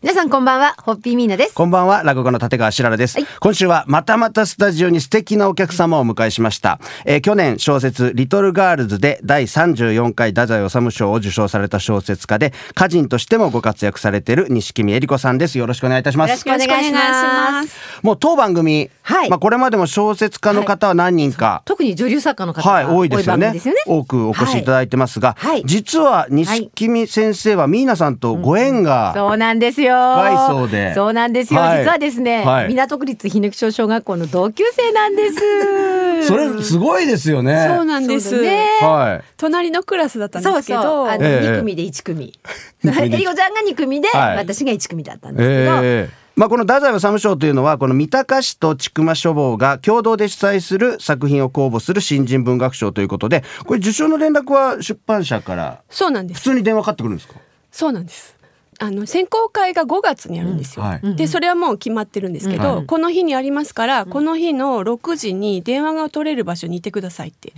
皆さんこんばんは、ホッピーミーナです。こんばんは、落語家の立川しららです、今週はまたまたスタジオに素敵なお客様をお迎えしました。えー去年小説リトルガールズで第34回太宰治賞を受賞された小説家で、歌人としてもご活躍されている錦見恵理子さんです。よろしくお願いいたしますよろしく。お願いします。もう当番組、はいまあこれまでも小説家の方は何人か、特に女流作家の方はい、が多いですよねね。多くお越しいただいてますが、はい実は錦見先生はミーナさんとご縁が、そうなんですよ。深いそうでそうなんですよ。はい実はですね、はい港区立日野木町小学校の同級生なんです。それすごいですよね。そうなんです。ねはい。隣のクラスだったんでそうそう。すけど、あの、ええ二組で一組。二組でえりこちゃんが二組で、はい私が一組だったんですけど。ええまあ、この太宰治賞というのはこの三鷹市と千曲書房が共同で主催する作品を公募する新人文学賞ということでこれ受賞の連絡は出版社から普そうなんです。通に電話かかってくるんですか？そうなんです。あの選考会が5月にあるんですよ。うんはい。でそれはもう決まってるんですけど、うんこの日にありますから、この日の6時に電話が取れる場所にいてくださいって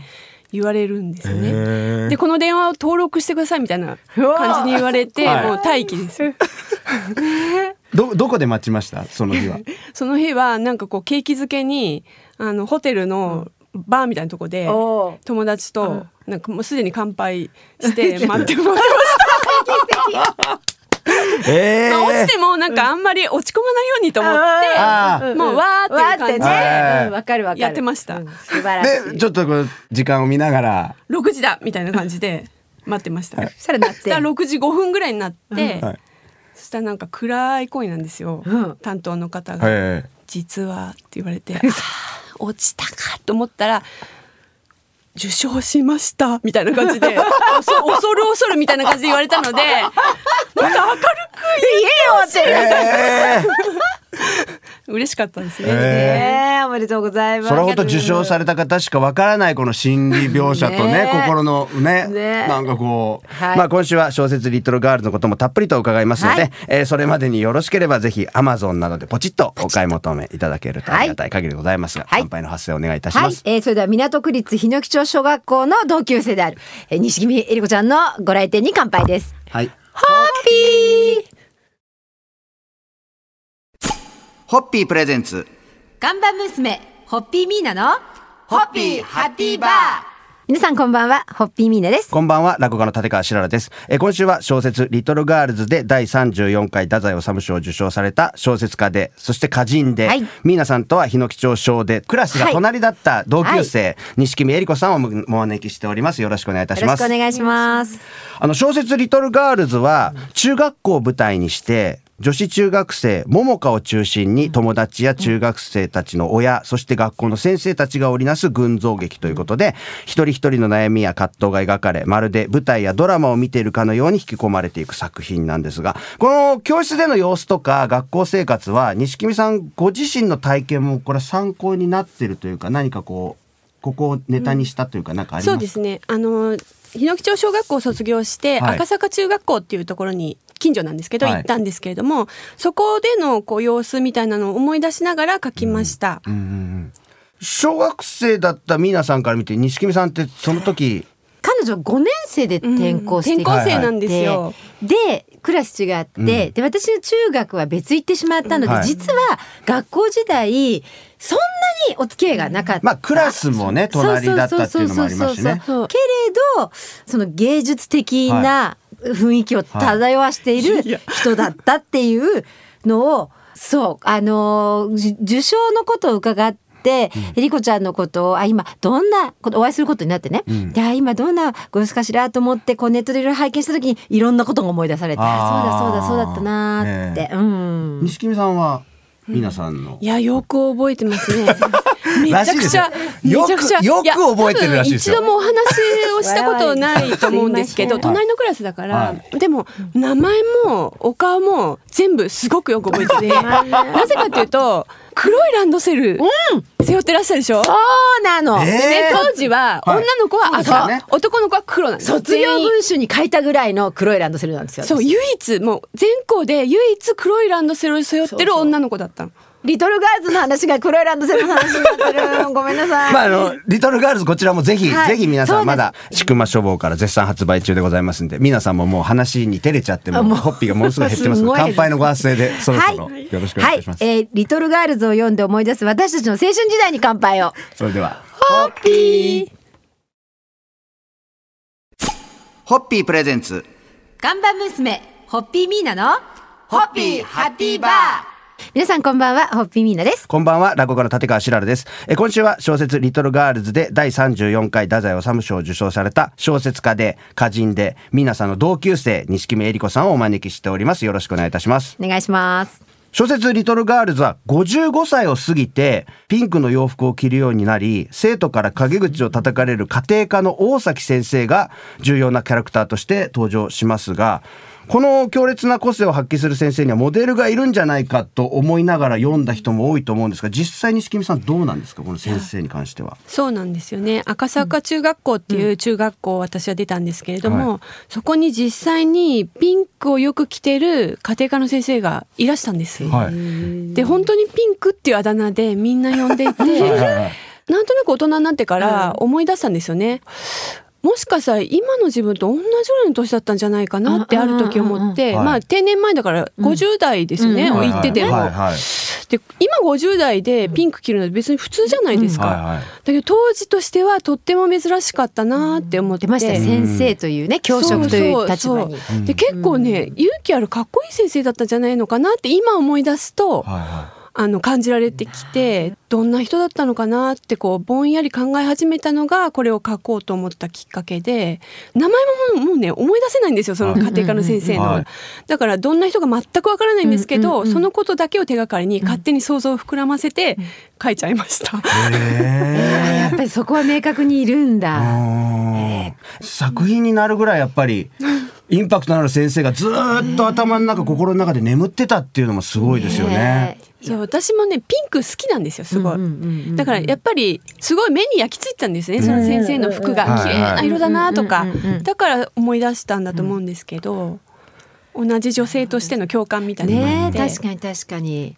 言われるんですよね。でこの電話を登録してくださいみたいな感じに言われて、はい。もう待機ですよ。どどこで待ちました？その日は。その日はなんかこう景気づけにあのホテルのバーみたいなとこで友達となんかもうすでに乾杯して 待って。もらってえ えまあ、落ちてもなんかあんまり落ち込まないようにと思って、もうわーって感じではいね。うんわかるわかる。やってました。うん。素晴らしちょっとこう時間を見ながら。6時だみたいな感じで待ってました。そしたらなって。そした。ら6時5分ぐらいになって、はい。そしたらなんか暗い声なんですよ、うん。担当の方が、はい実はって言われて、落ちたかと思ったら。受賞しましたみたいな感じでおそ恐る恐るみたいな感じで言われたのでなんか明る言えよって。嬉しかったですね。えねえおめでとうございます。それほど受賞された方しかわからないこの心理描写とね心のねねえ。なんかこう、はい。まあ今週は小説「リトルガール」のこともたっぷりと伺いますので、はい。えーそれまでによろしければぜひアマゾンなどでポチッとお買い求めいただけるとありがたい限りでございますが、はい。乾杯の発声をお願いいたしはい。ます。、えーそれでは港区立日野木町小学校の同級生である、えー、西木えり子ちゃんのご来店に乾杯です。はい、ハッピー。ホッピープレゼンツ。看板娘、ホッピーミーナの、ホッピーハッピーバー皆さんこんばんは、ホッピーミーナです。こんばんは、落語家の立川しららです。えー今週は小説、リトルガールズで第34回太宰治賞を受賞された小説家で、そして歌人で、はいミーナさんとは日野木町小で、クラスが隣だった同級生、錦見恵理子さんをお招きしております。よろしくお願いいたしよろます。しくお願いします。あの、小説、リトルガールズは、中学校を舞台にして、女子中学生、桃花を中心に友達や中学生たちの親、そして学校の先生たちが織りなす群像劇ということで、一人一人の悩みや葛藤が描かれ、まるで舞台やドラマを見ているかのように引き込まれていく作品なんですが、この教室での様子とか学校生活は、錦見さんご自身の体験もこれ参考になってるというか、何かこう、ここをネタにしたというか、なんかありますか、そうですね。あの日町小学校を卒業して、はい。赤坂中学校っていうところに近所なんですけど、はい行ったんですけれども、そこでのこう様子みたいなのを思い出しながら書きました。うんうんうん小学生だったミーナさんから見て錦見さんってその時彼女5年生で転校して転校生なんですよ。でクラス違って、うん。で私の中学は別行ってしまったので、はい。実は学校時代そんなにお付き合いがなかった。まあクラスもね隣だったっていうのもありますしね。けれどその芸術的な雰囲気を漂わしている人だったっていうのをそうあの受賞のことを伺って。えりこちゃんのことをあ今どんなことお会いすることになってね、うん。であ今どんなご様子かしらと思ってこうネットでいろいろ拝見した時にいろんなことが思い出されて。あそうだそうだそうだったなーって、え。うん。錦見さんはミーナさんの？いやよく覚えてますね。めちゃくちゃちゃくちゃよく覚えてるらしいですよ。一度もお話をしたことないと思うんですけど隣のクラスだから、はでも名前もお顔も全部すごくよく覚えててなぜかっていうと黒いランドセル背負ってらっしゃるでしょ、そうなの、えでね当時ははい。女の子はそうですよ赤、ね。男の子は黒なんです卒業文集に書いたぐらいの黒いランドセルなんですよ。私そう唯一もう全校で唯一黒いランドセルを背負ってる女の子だったのリトルガールズの話が黒いランドセルの話になってる。ごめんなさい。まあ、あの、リトルガールズこちらもぜひ、はいぜひ皆さんまだ、ちくま書房から絶賛発売中でございますんで、皆さんももう話に照れちゃっても、うホッピーがものすごい減ってますすごいので、乾杯のご発声で、そろそろはいよろしくお願いいたします。はい、えーリトルガールズを読んで思い出す私たちの青春時代に乾杯を。それでは、ホッピー。ホッピープレゼンツ、看板娘、ホッピーミーナの、ホッピーハッピーバー皆さんこんばんは、ホッピーミーナです。こんばんは、落語家の立川しららです。え今週は小説リトルガールズで第34回太宰治賞を受賞された小説家で、歌人で、皆さんの同級生、西木目恵里子さんをお招きしております。よろしくお願いいたします。お願いします。小説リトルガールズは55歳を過ぎてピンクの洋服を着るようになり生徒から陰口を叩かれる家庭科の大崎先生が重要なキャラクターとして登場しますがこの強烈な個性を発揮する先生にはモデルがいるんじゃないかと思いながら読んだ人も多いと思うんですが実際にしきみさんどうなんですかこの先生に関しては。そうなんですよね赤坂中学校っていう中学校を私は出たんですけれども、はそこに実際にピンクをよく着てる家庭科の先生がいらしたんです。はいで本当にピンクっていうあだ名でみんな呼んでいてなんとなく大人になってから思い出したんですよね。もしかしたら今の自分と同じぐらいの年だったんじゃないかなってある時思って、まあ定年前だから50代ですよね、うん。言ってても。はいはい。で今50代でピンク着るのって別に普通じゃないですか。はいはい。だけど当時としてはとっても珍しかったなって思って。出ましたよ先生というね、教職という立場に。そうそうで結構ね勇気あるかっこいい先生だったんじゃないのかなって今思い出すと、はいはあの感じられてきてどんな人だったのかなってこうぼんやり考え始めたのがこれを書こうと思ったきっかけで名前ももうもうね思い出せないんですよその家庭科の先生の、はい。だからどんな人が全くわからないんですけど、そのことだけを手がかりに勝手に想像を膨らませて書いちゃいました。やっぱりそこは明確にいるんだ。うん。作品になるぐらいやっぱりインパクトのある先生がずーっと頭の中心の中で眠ってたっていうのもすごいですよね。そう私もねピンク好きなんですよすごい、だからやっぱりすごい目に焼き付いたんですねその先生の服が。うん綺麗な色だなとかだから思い出したんだと思うんですけど同じ女性としての共感みたいなね確かに確かに。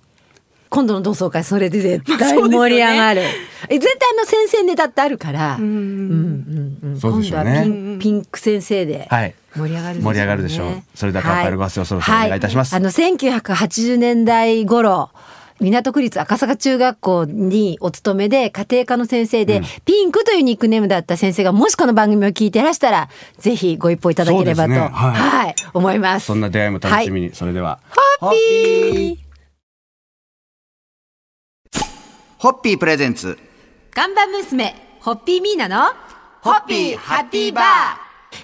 今度の同窓会それで絶対 盛り上がる。え絶対あの先生ネタってあるから。うんうん今度はピンピンク先生ではい。盛り上がるでしょうね。盛り上がるでしょう。それでは乾杯のご発声をそろそろお願いいたします。はあの1980年代頃港区立赤坂中学校にお勤めで家庭科の先生で、ピンクというニックネームだった先生がもしこの番組を聞いてらしたらぜひご一報いただければと、ね。はい。はい、思います。そんな出会いも楽しみに、それでは。ホッピー。ホッピープレゼンツ。看板娘ホッピーミーナのホッピーハッピーバー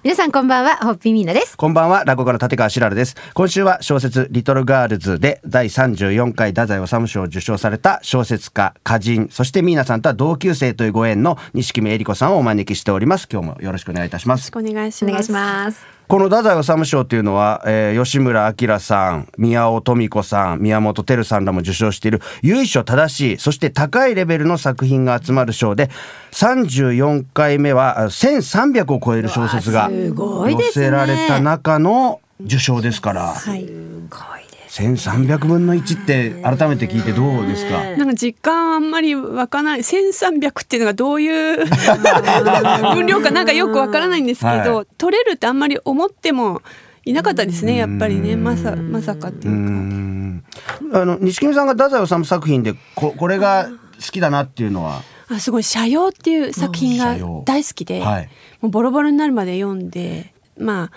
皆さんこんばんはホッピーミーナです。こんばんは、落語家の立川しららです。今週は小説リトルガールズで第34回太宰治賞を受賞された小説家、歌人、そしてミーナさんとは同級生というご縁の西木目恵里子さんをお招きしております。今日もよろしくお願いいたします。お願いしますお願いします。この太宰治賞というのは、えー吉村明さん、宮尾富子さん、宮本照さんらも受賞している由緒正しい、そして高いレベルの作品が集まる賞で、34回目はあ1300を超える小説がうわすごい載ですねせられた中の受賞ですから、はいすごい。1300分の1って改めて聞いてどうですか？なんか実感あんまりわからない。1300っていうのがどういう 分量かなんかよくわからないんですけど、はい。取れるってあんまり思ってもいなかったですねやっぱりねまさまさかっていううか。ん。あの西木さんが太宰治作品でここれが好きだなっていうのは、あすごい「斜陽」っていう作品が大好きで、はい。もうボロボロになるまで読んでまあ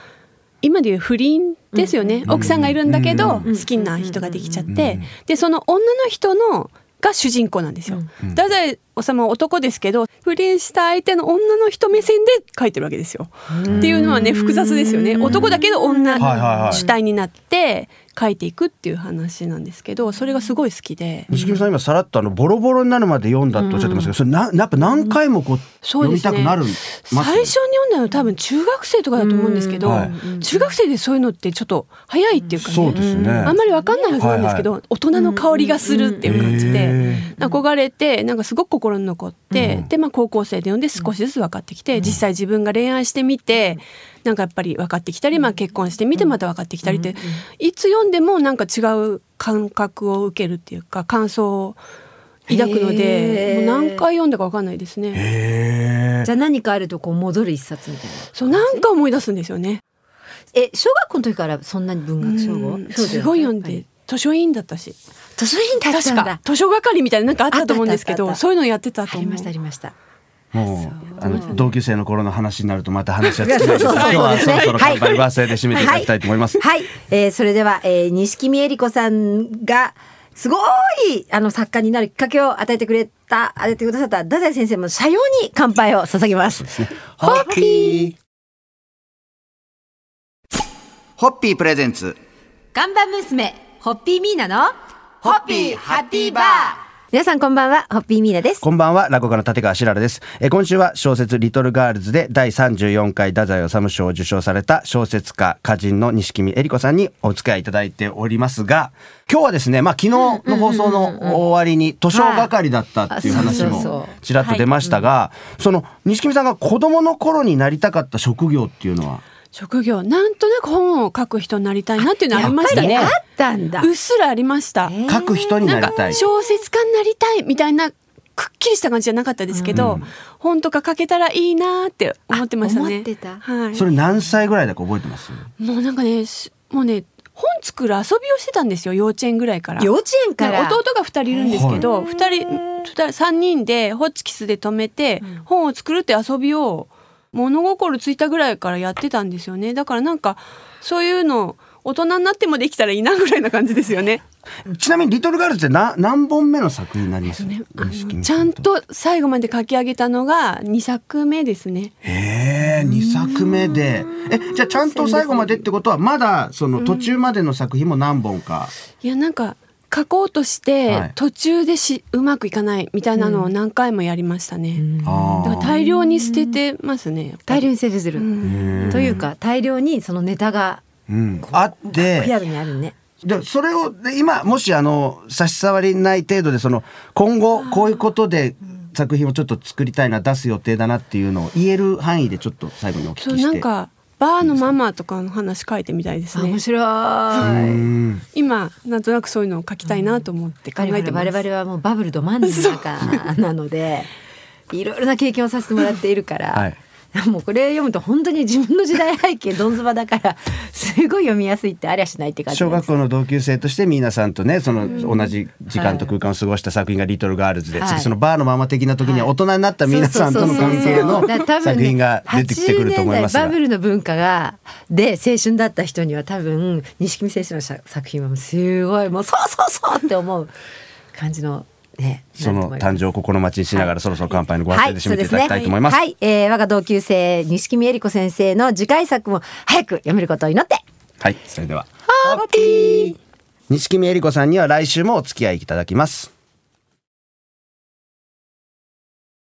今でいう不倫ですよね、奥さんがいるんだけど、好きな人ができちゃって、でその女の人のが主人公なんですよ。太宰治は男ですけど不倫した相手の女の人目線で書いてるわけですよ。っていうのはね複雑ですよね。男だけど女はいはいはい。主体になって書いていくっていう話なんですけどそれがすごい好きで。西木さん今さらっとあのボロボロになるまで読んだとおっしゃってますけど、それなやっぱ何回もこう、読みたくなるます？最初に読んだの多分中学生とかだと思うんですけど、うん。はい。中学生でそういうのってちょっと早いっていうかね、そうですね。あんまりわかんないはずなんですけど、はい大人の香りがするっていう感じで、へ憧れてなんかすごく心に残って、うん。でまあ高校生で読んで少しずつ分かってきて、実際自分が恋愛してみて、なん。かやっぱり分かってきたり、まあ、結婚してみてまた分かってきたりって、いつ読んでもなんか違う感覚を受けるっていうか感想を抱くのでもう何回読んだか分かんないですね。へじゃあ何かあるとこう戻る一冊みたいな。そうなんか思い出すんですよね。え小学校の時からそんなに文学賞をうんすごい読んで図書委員だったし。図書委員だった確か。んだ。図書係みたいななんかあったと思うんですけどそういうのやってたと思う。ありましたありました。もうあの同級生の頃の話になるとまた話は尽きないですそうそうそう今日はそろそろはい乾杯バースデーで締めていただきたいと思います。はい、えーそれでは、えー、西見恵理子さんがすごいあの作家になるきっかけを与えてくれた与えてくださった太宰先生も社用に乾杯を捧げます。ホッピー。ホッピープレゼンツ。看板娘ホッピーミーナのホッピーハッピーバー。皆さんこんばんはホッピーミーナです。こんばんは、落語家の立川しららです。えー今週は小説リトルガールズで第34回太宰治賞を受賞された小説家、歌人の西見恵理子さんにお付き合いいただいておりますが、今日はですね、まあ昨日の放送の終わりに図書係だったっていう話もちらっと出ましたが、その西見さんが子供の頃になりたかった職業っていうのは、職業なんとなく本を書く人になりたいなっていうのありましたね。やっぱりあったんだ。うっすらありました、えー。書く人になりたい。小説家になりたいみたいなくっきりした感じじゃなかったですけど、本とか書けたらいいなって思ってましたね。あ思ってた。はい。それ何歳ぐらいだか覚えてます？もうなんかねしもうね本作る遊びをしてたんですよ幼稚園ぐらいから。幼稚園から。弟が2人いるんですけど、二人二人3人でホチキスで止めて本を作るって遊びを物心ついたぐらいからやってたんですよねだからなんかそういうの大人になってもできたらいいなぐらいな感じですよね。ちなみにリトルガールズって何何本目の作品になりますねちゃんさとと最後まで書き上げたのが2作目ですね。へえ、二作目で。え、じゃあちゃんと最後までってことは、まだその途中までの作品も何本か？いやなんか書こうとして、はい。途中でしうまくいかないみたいなのを何回もやりましたね。あだから大量に捨ててますね。大量にセーブする、うん。というか大量にそのネタがうん、あって。リアルにあるね。でそれをで今もしあの差し障りない程度でその今後こういうことで作品をちょっと作りたいな出す予定だなっていうのを言える範囲でちょっと最後にお聞そうきして。なんかバーのママとかの話書いてみたいですねあ面。白い。うん今なんとなくそういうのを書きたいなと思って考えてます。我々はもうバブルど真ん中なので いろいろな経験をさせてもらっているから、はい もうこれ読むと本当に自分の時代背景どんずばだから すごい読みやすいってありゃしないって感じ小学校の同級生として皆さんとねその同じ時間と空間を過ごした作品が「リトルガールズで」はい。次そのバーのママ的な時には大人になった皆さんとの関係の作品が出てきてくると思います80年代がバブルの文化がで青春だった人には多分錦見先生の作品はすごいもうそうそうそうって思う感じのねその誕生を心待ちにしながら、そろそろ乾杯のごはい発声で締めていただきたいと思います。はい、えー我が同級生錦見恵理子先生の次回作も早く読めることを祈って。はい、それでは。ホッピー。錦見恵理子さんには来週もお付き合いいただきます。